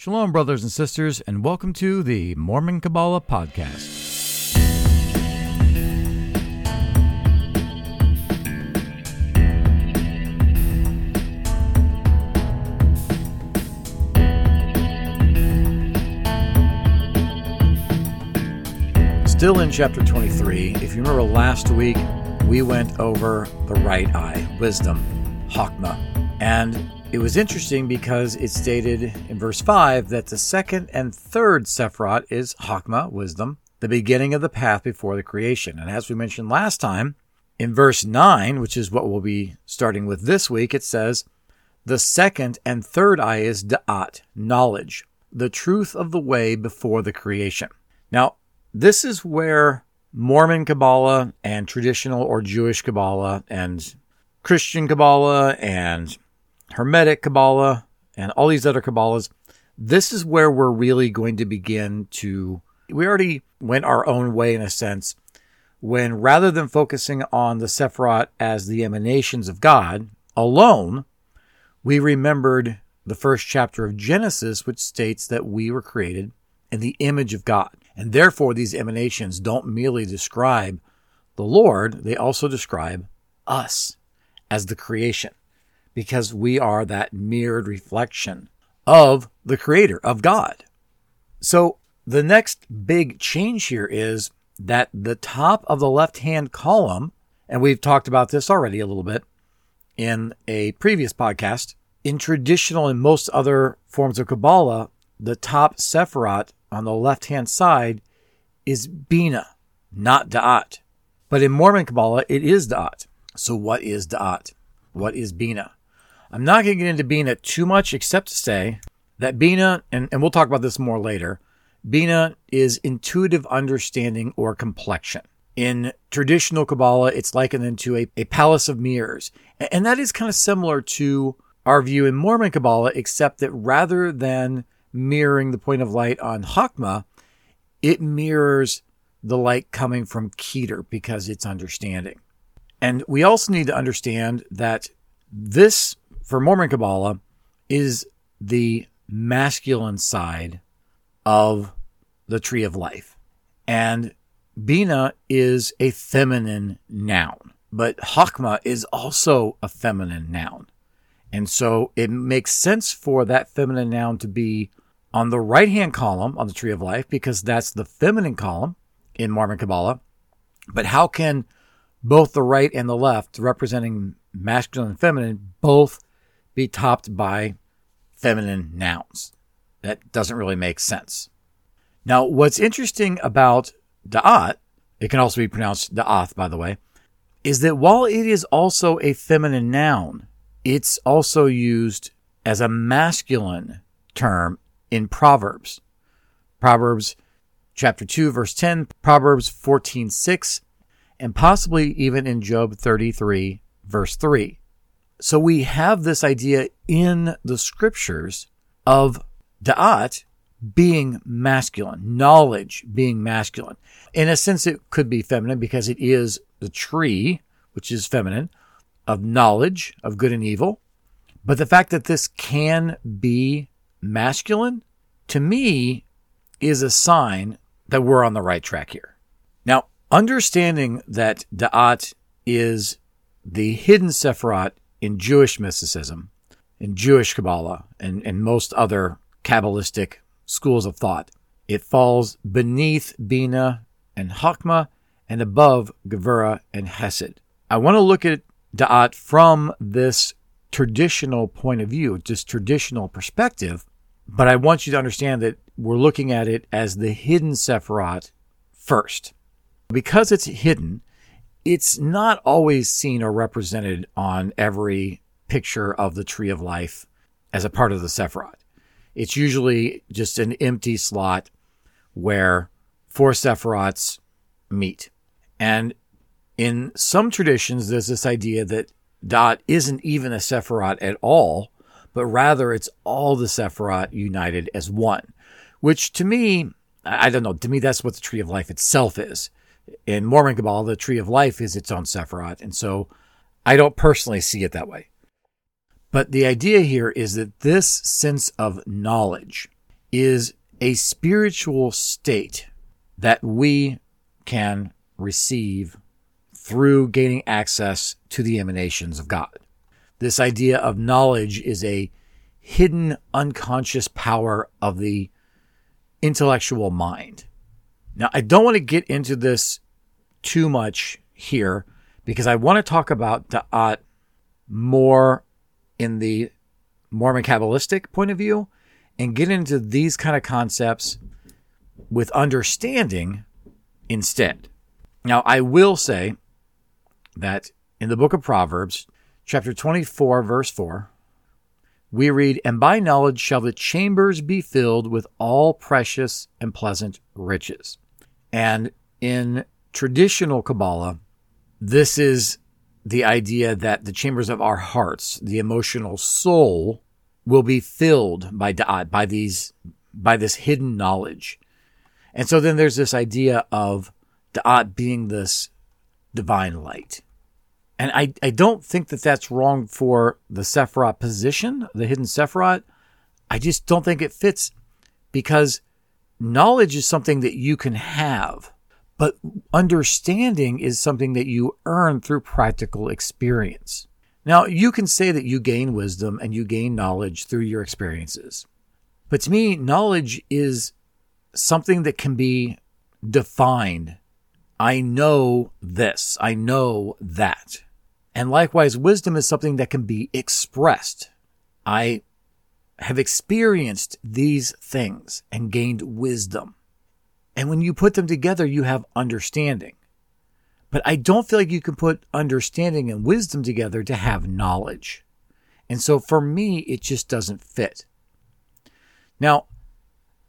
Shalom, brothers and sisters, and welcome to the Mormon Kabbalah Podcast. Still in chapter 23, if you remember last week, we went over the right eye, wisdom, Chokmah, and it was interesting because it stated in verse 5 that the second and third Sephirot is Chokmah, wisdom, the beginning of the path before the creation. And as we mentioned last time, in verse 9, which is what we'll be starting with this week, it says, The second and third eye is Da'at, knowledge, the truth of the way before the creation. Now, this is where Mormon Kabbalah and traditional or Jewish Kabbalah and Christian Kabbalah and Hermetic Kabbalah, and all these other Kabbalahs, this is where we're really going to begin to. We already went our own way in a sense when rather than focusing on the Sephirot as the emanations of God alone, we remembered the first chapter of Genesis, which states that we were created in the image of God. And therefore, these emanations don't merely describe the Lord, they also describe us as the creation because we are that mirrored reflection of the Creator, of God. So the next big change here is that the top of the left hand column, and we've talked about this already a little bit in a previous podcast, in traditional and most other forms of Kabbalah, the top Sephirot on the left hand side is Bina, not Da'at. But in Mormon Kabbalah, it is Da'at. So what is Da'at? What is Bina? I'm not going to get into Bina too much, except to say that Bina, and, and we'll talk about this more later, Bina is intuitive understanding or complexion. In traditional Kabbalah, it's likened into a, a palace of mirrors. And that is kind of similar to our view in Mormon Kabbalah, except that rather than mirroring the point of light on Chokmah, it mirrors the light coming from Keter because it's understanding. And we also need to understand that this for Mormon Kabbalah is the masculine side of the tree of life. And Bina is a feminine noun, but Chokmah is also a feminine noun. And so it makes sense for that feminine noun to be on the right hand column on the tree of life because that's the feminine column in Mormon Kabbalah. But how can both the right and the left, representing masculine and feminine, both be topped by feminine nouns. That doesn't really make sense. Now, what's interesting about da'at, it can also be pronounced da'ath, by the way, is that while it is also a feminine noun, it's also used as a masculine term in Proverbs. Proverbs chapter 2, verse 10, Proverbs 14, 6, and possibly even in Job 33, verse 3. So we have this idea in the scriptures of da'at being masculine, knowledge being masculine. In a sense, it could be feminine because it is the tree, which is feminine, of knowledge of good and evil. But the fact that this can be masculine, to me, is a sign that we're on the right track here. Now, understanding that Da'at is the hidden Sephirot in Jewish mysticism, in Jewish Kabbalah, and, and most other Kabbalistic schools of thought. It falls beneath Bina and Chokmah and above Gevurah and Hesed. I want to look at Da'at from this traditional point of view, this traditional perspective, but I want you to understand that we're looking at it as the hidden Sephirot first. Because it's hidden, it's not always seen or represented on every picture of the tree of life as a part of the Sephirot. It's usually just an empty slot where four Sephirots meet. And in some traditions, there's this idea that Da'at isn't even a Sephirot at all, but rather it's all the Sephirot united as one, which to me, I don't know, to me, that's what the Tree of Life itself is in Mormon Kabbalah, the tree of life is its own Sephirot. And so I don't personally see it that way. But the idea here is that this sense of knowledge is a spiritual state that we can receive through gaining access to the emanations of God. This idea of knowledge is a hidden unconscious power of the intellectual mind. Now, I don't want to get into this too much here because I want to talk about Da'at more in the Mormon Kabbalistic point of view and get into these kind of concepts with understanding instead. Now, I will say that in the book of Proverbs, chapter 24, verse 4, we read, And by knowledge shall the chambers be filled with all precious and pleasant riches. And in traditional Kabbalah, this is the idea that the chambers of our hearts, the emotional soul, will be filled by da'at, by these, by this hidden knowledge. And so then there's this idea of da'at being this divine light. And I, I don't think that that's wrong for the Sephirot position, the hidden Sephirot. I just don't think it fits because knowledge is something that you can have, but understanding is something that you earn through practical experience. Now, you can say that you gain wisdom and you gain knowledge through your experiences. But to me, knowledge is something that can be defined. I know this. I know that. And likewise, wisdom is something that can be expressed. I have experienced these things and gained wisdom. And when you put them together, you have understanding. But I don't feel like you can put understanding and wisdom together to have knowledge. And so for me, it just doesn't fit. Now,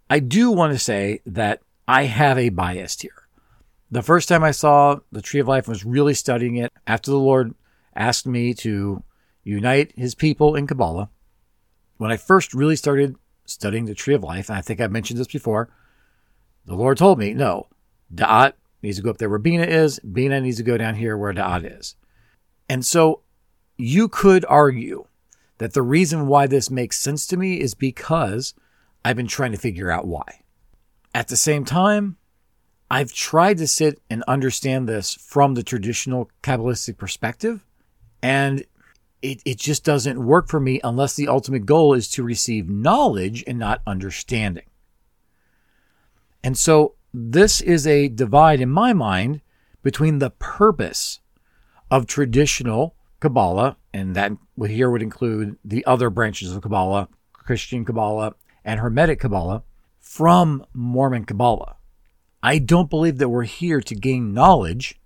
I do want to say that I have a bias here. The first time I saw the Tree of Life was really studying it after the Lord asked me to unite his people in Kabbalah. When I first really started studying the Tree of Life, and I think I've mentioned this before, the Lord told me, no, Da'at needs to go up there where Bina is, Bina needs to go down here where Da'at is. And so you could argue that the reason why this makes sense to me is because I've been trying to figure out why. At the same time, I've tried to sit and understand this from the traditional Kabbalistic perspective, and it, it just doesn't work for me unless the ultimate goal is to receive knowledge and not understanding. And so this is a divide in my mind between the purpose of traditional Kabbalah, and that here would include the other branches of Kabbalah, Christian Kabbalah, and Hermetic Kabbalah, from Mormon Kabbalah. I don't believe that we're here to gain knowledge.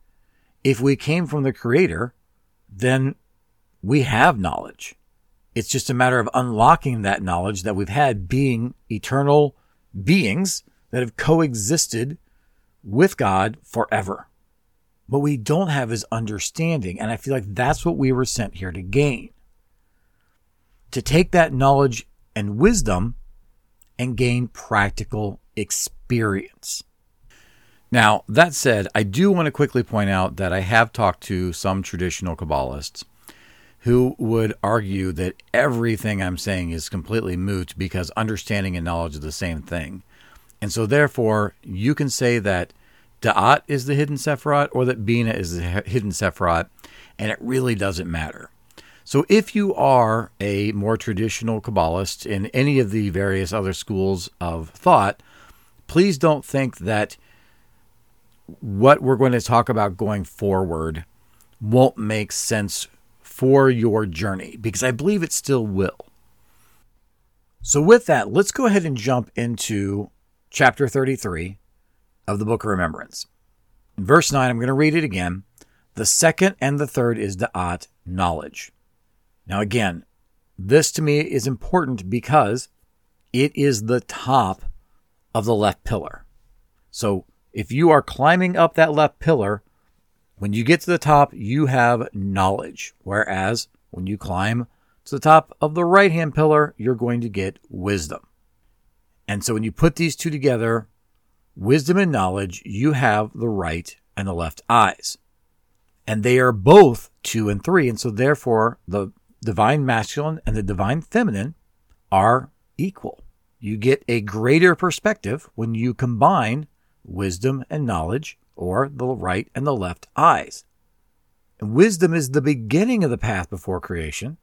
If we came from the Creator, then we have knowledge. It's just a matter of unlocking that knowledge that we've had being eternal beings that have coexisted with God forever. What we don't have is understanding. And I feel like that's what we were sent here to gain. To take that knowledge and wisdom and gain practical experience. Now, that said, I do want to quickly point out that I have talked to some traditional Kabbalists who would argue that everything I'm saying is completely moot because understanding and knowledge are the same thing. And so, therefore, you can say that Da'at is the hidden Sephirot or that Bina is the hidden Sephirot, and it really doesn't matter. So, if you are a more traditional Kabbalist in any of the various other schools of thought, please don't think that what we're going to talk about going forward won't make sense for your journey because I believe it still will. So, with that, let's go ahead and jump into chapter 33 of the book of remembrance. In verse 9, I'm going to read it again. The second and the third is da'at, knowledge. Now, again, this to me is important because it is the top of the left pillar. So, if you are climbing up that left pillar, when you get to the top, you have knowledge. Whereas when you climb to the top of the right hand pillar, you're going to get wisdom. And so when you put these two together, wisdom and knowledge, you have the right and the left eyes. And they are both two and three. And so therefore, the divine masculine and the divine feminine are equal. You get a greater perspective when you combine wisdom and knowledge, or the right and the left eyes. And wisdom is the beginning of the path before creation,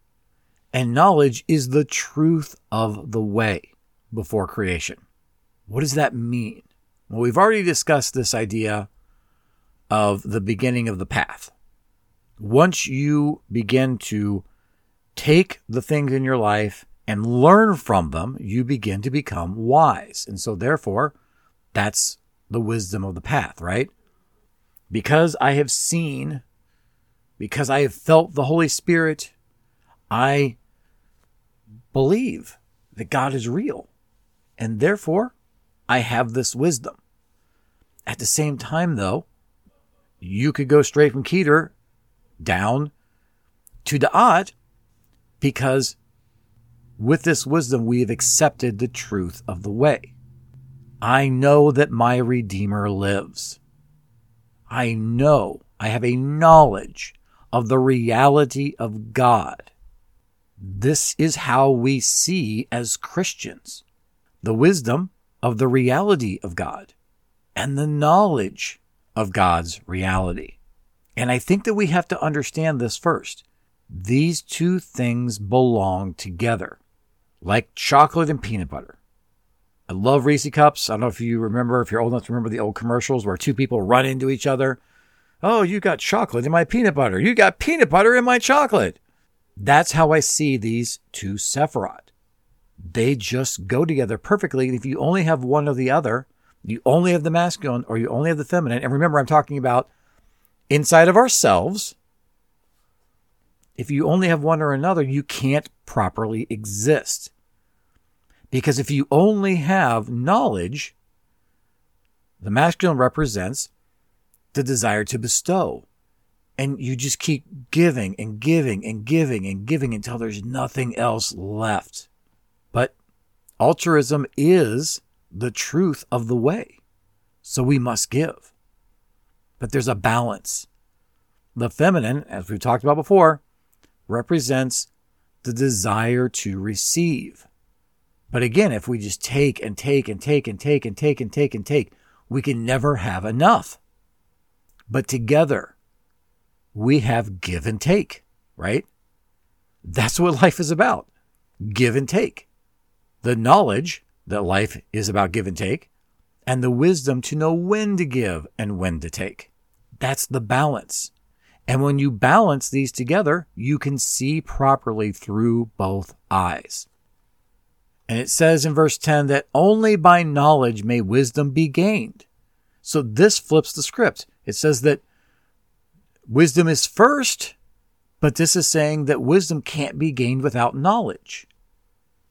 and knowledge is the truth of the way before creation. What does that mean? Well, we've already discussed this idea of the beginning of the path. Once you begin to take the things in your life and learn from them, you begin to become wise. And so, therefore, that's the wisdom of the path, right? Because I have seen, because I have felt the Holy Spirit, I believe that God is real. And therefore, I have this wisdom. At the same time, though, you could go straight from Keter down to Da'at because with this wisdom we have accepted the truth of the way. I know that my Redeemer lives. I know, I have a knowledge of the reality of God. This is how we see as Christians the wisdom of the reality of God and the knowledge of God's reality. And I think that we have to understand this first. These two things belong together, like chocolate and peanut butter. I love Reese cups. I don't know if you remember, if you're old enough to remember the old commercials where two people run into each other. Oh, you got chocolate in my peanut butter. You got peanut butter in my chocolate. That's how I see these two Sephiroth. They just go together perfectly. And If you only have one or the other, you only have the masculine or you only have the feminine. And remember, I'm talking about inside of ourselves. If you only have one or another, you can't properly exist. Because if you only have knowledge, the masculine represents the desire to bestow. And you just keep giving and giving and giving and giving until there's nothing else left. But altruism is the truth of the way. So we must give. But there's a balance. The feminine, as we've talked about before, represents the desire to receive. But again, if we just take and take and take and take and take and take and take, we can never have enough. But together, we have give and take, right? That's what life is about give and take. The knowledge that life is about give and take, and the wisdom to know when to give and when to take. That's the balance. And when you balance these together, you can see properly through both eyes. And it says in verse 10 that only by knowledge may wisdom be gained. So this flips the script. It says that wisdom is first, but this is saying that wisdom can't be gained without knowledge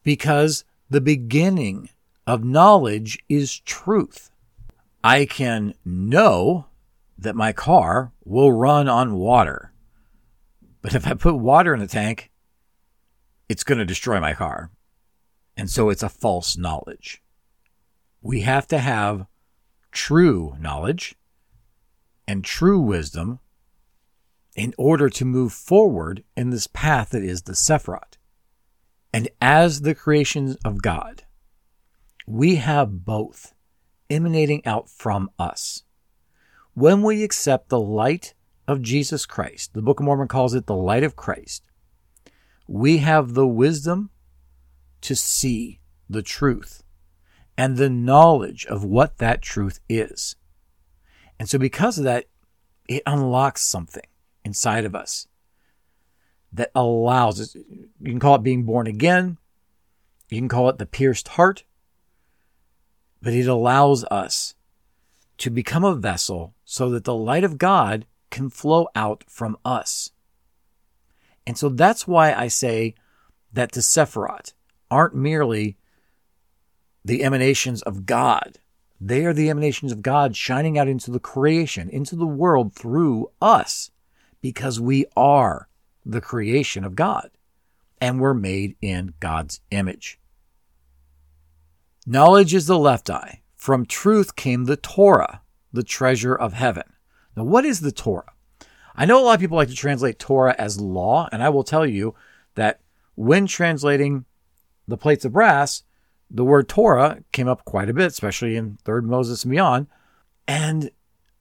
because the beginning of knowledge is truth. I can know that my car will run on water. But if I put water in the tank, it's going to destroy my car. And so it's a false knowledge. We have to have true knowledge and true wisdom in order to move forward in this path that is the Sephirot. And as the creations of God, we have both emanating out from us. When we accept the light of Jesus Christ, the Book of Mormon calls it the light of Christ, we have the wisdom to see the truth and the knowledge of what that truth is. And so, because of that, it unlocks something inside of us that allows us. You can call it being born again. You can call it the pierced heart. But it allows us to become a vessel so that the light of God can flow out from us. And so that's why I say that the Sephirot aren't merely the emanations of God. They are the emanations of God shining out into the creation, into the world through us, because we are the creation of God, and we're made in God's image. Knowledge is the left eye. From truth came the Torah, the treasure of heaven. Now, what is the Torah? I know a lot of people like to translate Torah as law, and I will tell you that when translating the plates of brass, the word Torah came up quite a bit, especially in Third Moses and beyond. And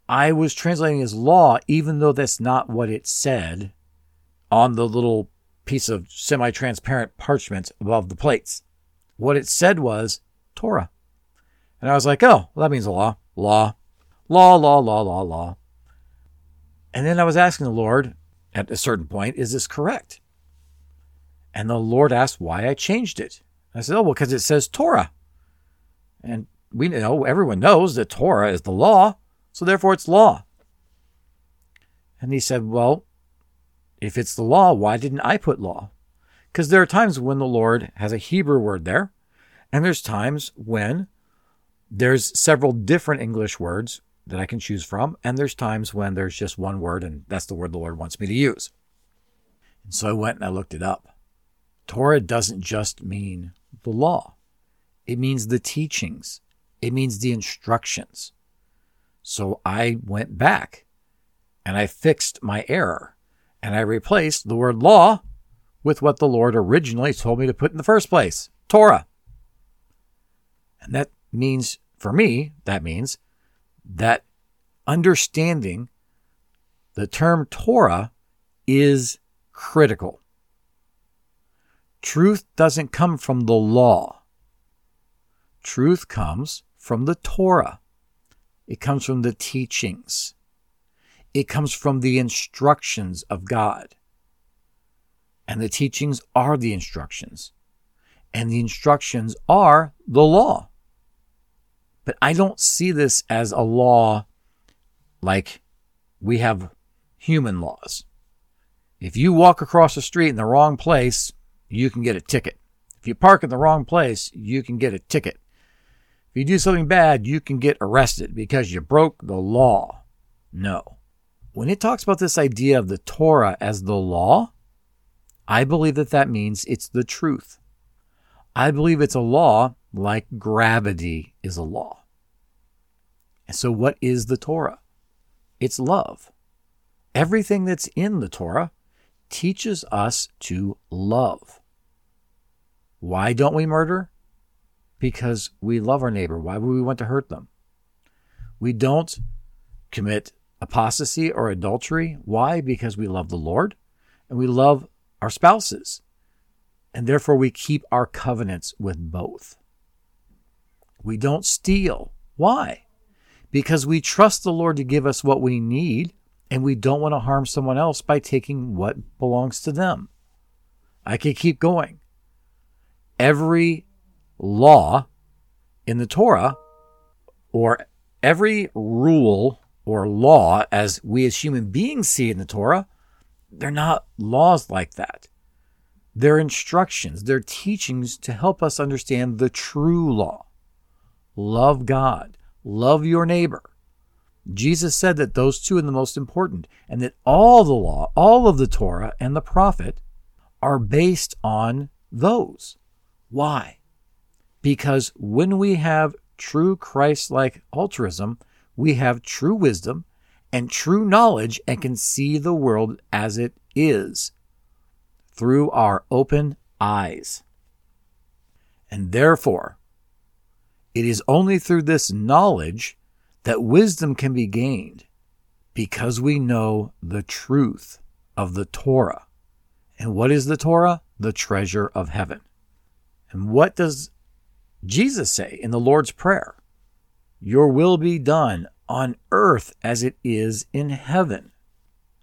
I was translating as law, even though that's not what it said on the little piece of semi transparent parchment above the plates. What it said was Torah. And I was like, oh, well, that means law, law, law, law, law, law, law. And then I was asking the Lord at a certain point, is this correct? And the Lord asked why I changed it. I said, oh, well, because it says Torah. And we know, everyone knows that Torah is the law, so therefore it's law. And he said, well, if it's the law, why didn't I put law? Because there are times when the Lord has a Hebrew word there, and there's times when there's several different English words that I can choose from, and there's times when there's just one word, and that's the word the Lord wants me to use. And so I went and I looked it up. Torah doesn't just mean the law, it means the teachings, it means the instructions. So I went back and I fixed my error and I replaced the word law with what the Lord originally told me to put in the first place Torah. And that means, for me, that means that understanding the term Torah is critical. Truth doesn't come from the law. Truth comes from the Torah. It comes from the teachings. It comes from the instructions of God. And the teachings are the instructions. And the instructions are the law. But I don't see this as a law like we have human laws. If you walk across the street in the wrong place, you can get a ticket. If you park in the wrong place, you can get a ticket. If you do something bad, you can get arrested because you broke the law. No. When it talks about this idea of the Torah as the law, I believe that that means it's the truth. I believe it's a law like gravity is a law. And so, what is the Torah? It's love. Everything that's in the Torah teaches us to love. Why don't we murder? Because we love our neighbor. Why would we want to hurt them? We don't commit apostasy or adultery. Why? Because we love the Lord and we love our spouses. And therefore, we keep our covenants with both. We don't steal. Why? Because we trust the Lord to give us what we need and we don't want to harm someone else by taking what belongs to them. I could keep going. Every law in the Torah or every rule or law as we as human beings see in the Torah, they're not laws like that. They're instructions, they're teachings to help us understand the true law. Love God, love your neighbor. Jesus said that those two are the most important, and that all the law, all of the Torah and the prophet are based on those. Why? Because when we have true Christ like altruism, we have true wisdom and true knowledge and can see the world as it is through our open eyes. And therefore, it is only through this knowledge that wisdom can be gained because we know the truth of the Torah. And what is the Torah? The treasure of heaven. And what does Jesus say in the Lord's Prayer? Your will be done on earth as it is in heaven.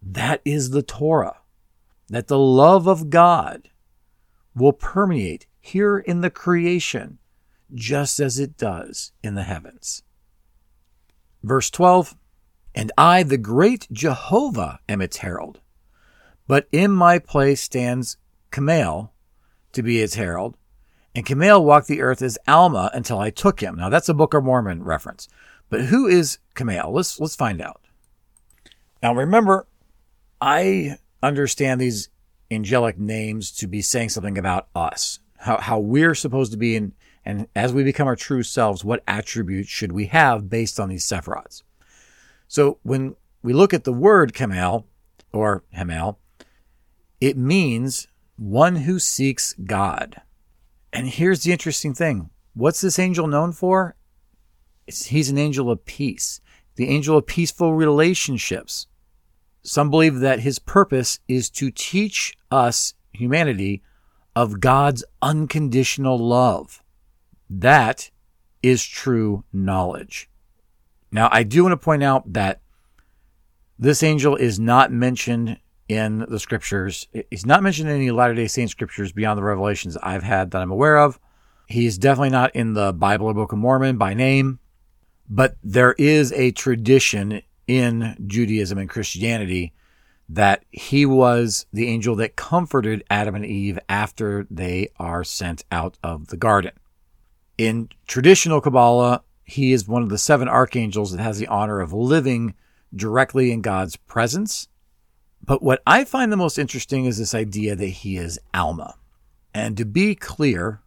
That is the Torah. That the love of God will permeate here in the creation just as it does in the heavens. Verse 12 And I, the great Jehovah, am its herald. But in my place stands Khamael to be its herald, and Khamael walked the earth as Alma until I took him. Now that's a Book of Mormon reference. But who is Khamael? Let's let's find out. Now remember, I understand these angelic names to be saying something about us, how how we're supposed to be in and as we become our true selves, what attributes should we have based on these sephirots? So when we look at the word Khamael or Hemal, it means one who seeks God. And here's the interesting thing What's this angel known for? It's, he's an angel of peace, the angel of peaceful relationships. Some believe that his purpose is to teach us, humanity, of God's unconditional love. That is true knowledge. Now, I do want to point out that this angel is not mentioned in the scriptures. He's not mentioned in any Latter day Saint scriptures beyond the revelations I've had that I'm aware of. He's definitely not in the Bible or Book of Mormon by name, but there is a tradition in Judaism and Christianity that he was the angel that comforted Adam and Eve after they are sent out of the garden. In traditional Kabbalah, he is one of the seven archangels that has the honor of living directly in God's presence. But what I find the most interesting is this idea that he is Alma. And to be clear,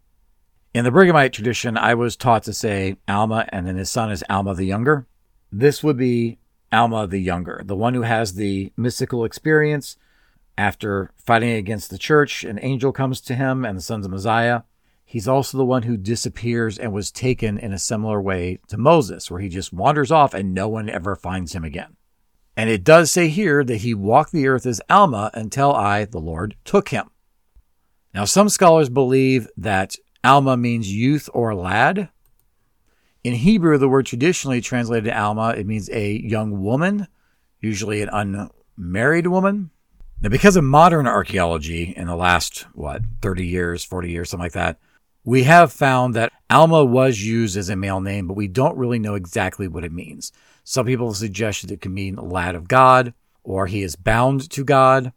in the Brighamite tradition, I was taught to say Alma and then his son is Alma the Younger. This would be Alma the Younger, the one who has the mystical experience. After fighting against the church, an angel comes to him and the sons of Mosiah. He's also the one who disappears and was taken in a similar way to Moses, where he just wanders off and no one ever finds him again. And it does say here that he walked the earth as Alma until I, the Lord, took him. Now, some scholars believe that Alma means youth or lad. In Hebrew, the word traditionally translated Alma, it means a young woman, usually an unmarried woman. Now, because of modern archaeology in the last, what, 30 years, 40 years, something like that, we have found that Alma was used as a male name, but we don't really know exactly what it means. Some people have suggested it could mean lad of God or he is bound to God,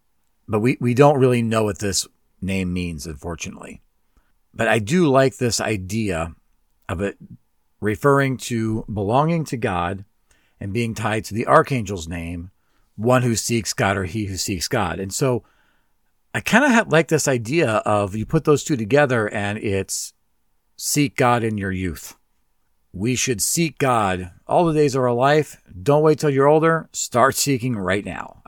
but we, we don't really know what this name means, unfortunately. But I do like this idea of it referring to belonging to God and being tied to the archangel's name, one who seeks God or he who seeks God. And so I kind of like this idea of you put those two together and it's seek God in your youth. We should seek God all the days of our life. Don't wait till you're older. Start seeking right now.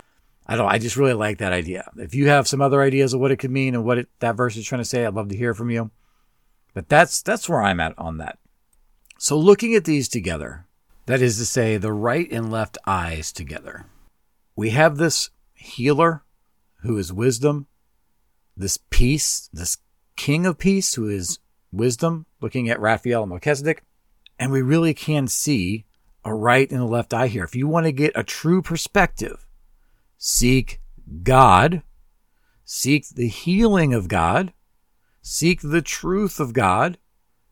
I don't. I just really like that idea. If you have some other ideas of what it could mean and what it, that verse is trying to say, I'd love to hear from you. But that's that's where I'm at on that. So looking at these together, that is to say, the right and left eyes together, we have this healer who is wisdom, this peace, this king of peace who is wisdom, looking at Raphael and Melchizedek, and we really can see a right and a left eye here. If you want to get a true perspective, seek God, seek the healing of God, seek the truth of God,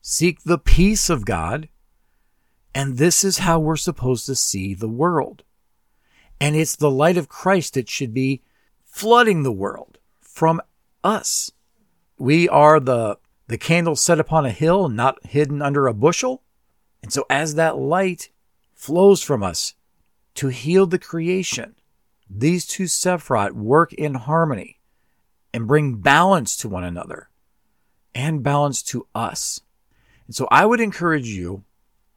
seek the peace of God. And this is how we're supposed to see the world. And it's the light of Christ that should be flooding the world from us. We are the, the candle set upon a hill, not hidden under a bushel. And so as that light flows from us to heal the creation, these two Sephirot work in harmony and bring balance to one another and balance to us. And so I would encourage you,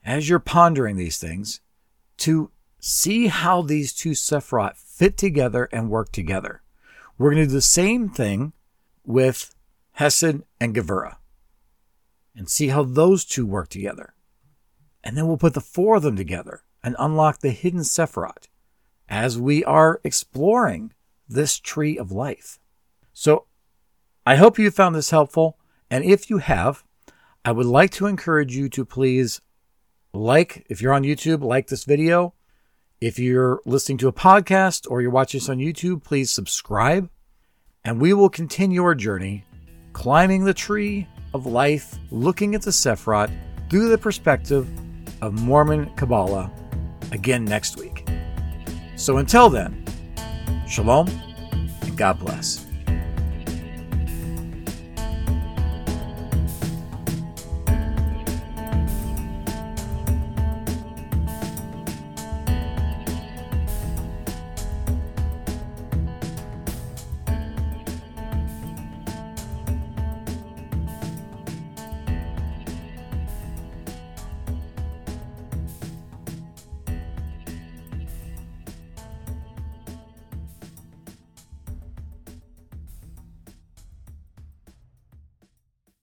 as you're pondering these things, to see how these two Sephirot fit together and work together. We're going to do the same thing with Hesed and Gevurah and see how those two work together. And then we'll put the four of them together and unlock the hidden Sephirot as we are exploring this tree of life. So I hope you found this helpful. And if you have, I would like to encourage you to please like, if you're on YouTube, like this video. If you're listening to a podcast or you're watching this on YouTube, please subscribe. And we will continue our journey climbing the tree of life, looking at the Sephirot through the perspective of Mormon Kabbalah again next week. So until then, shalom and God bless.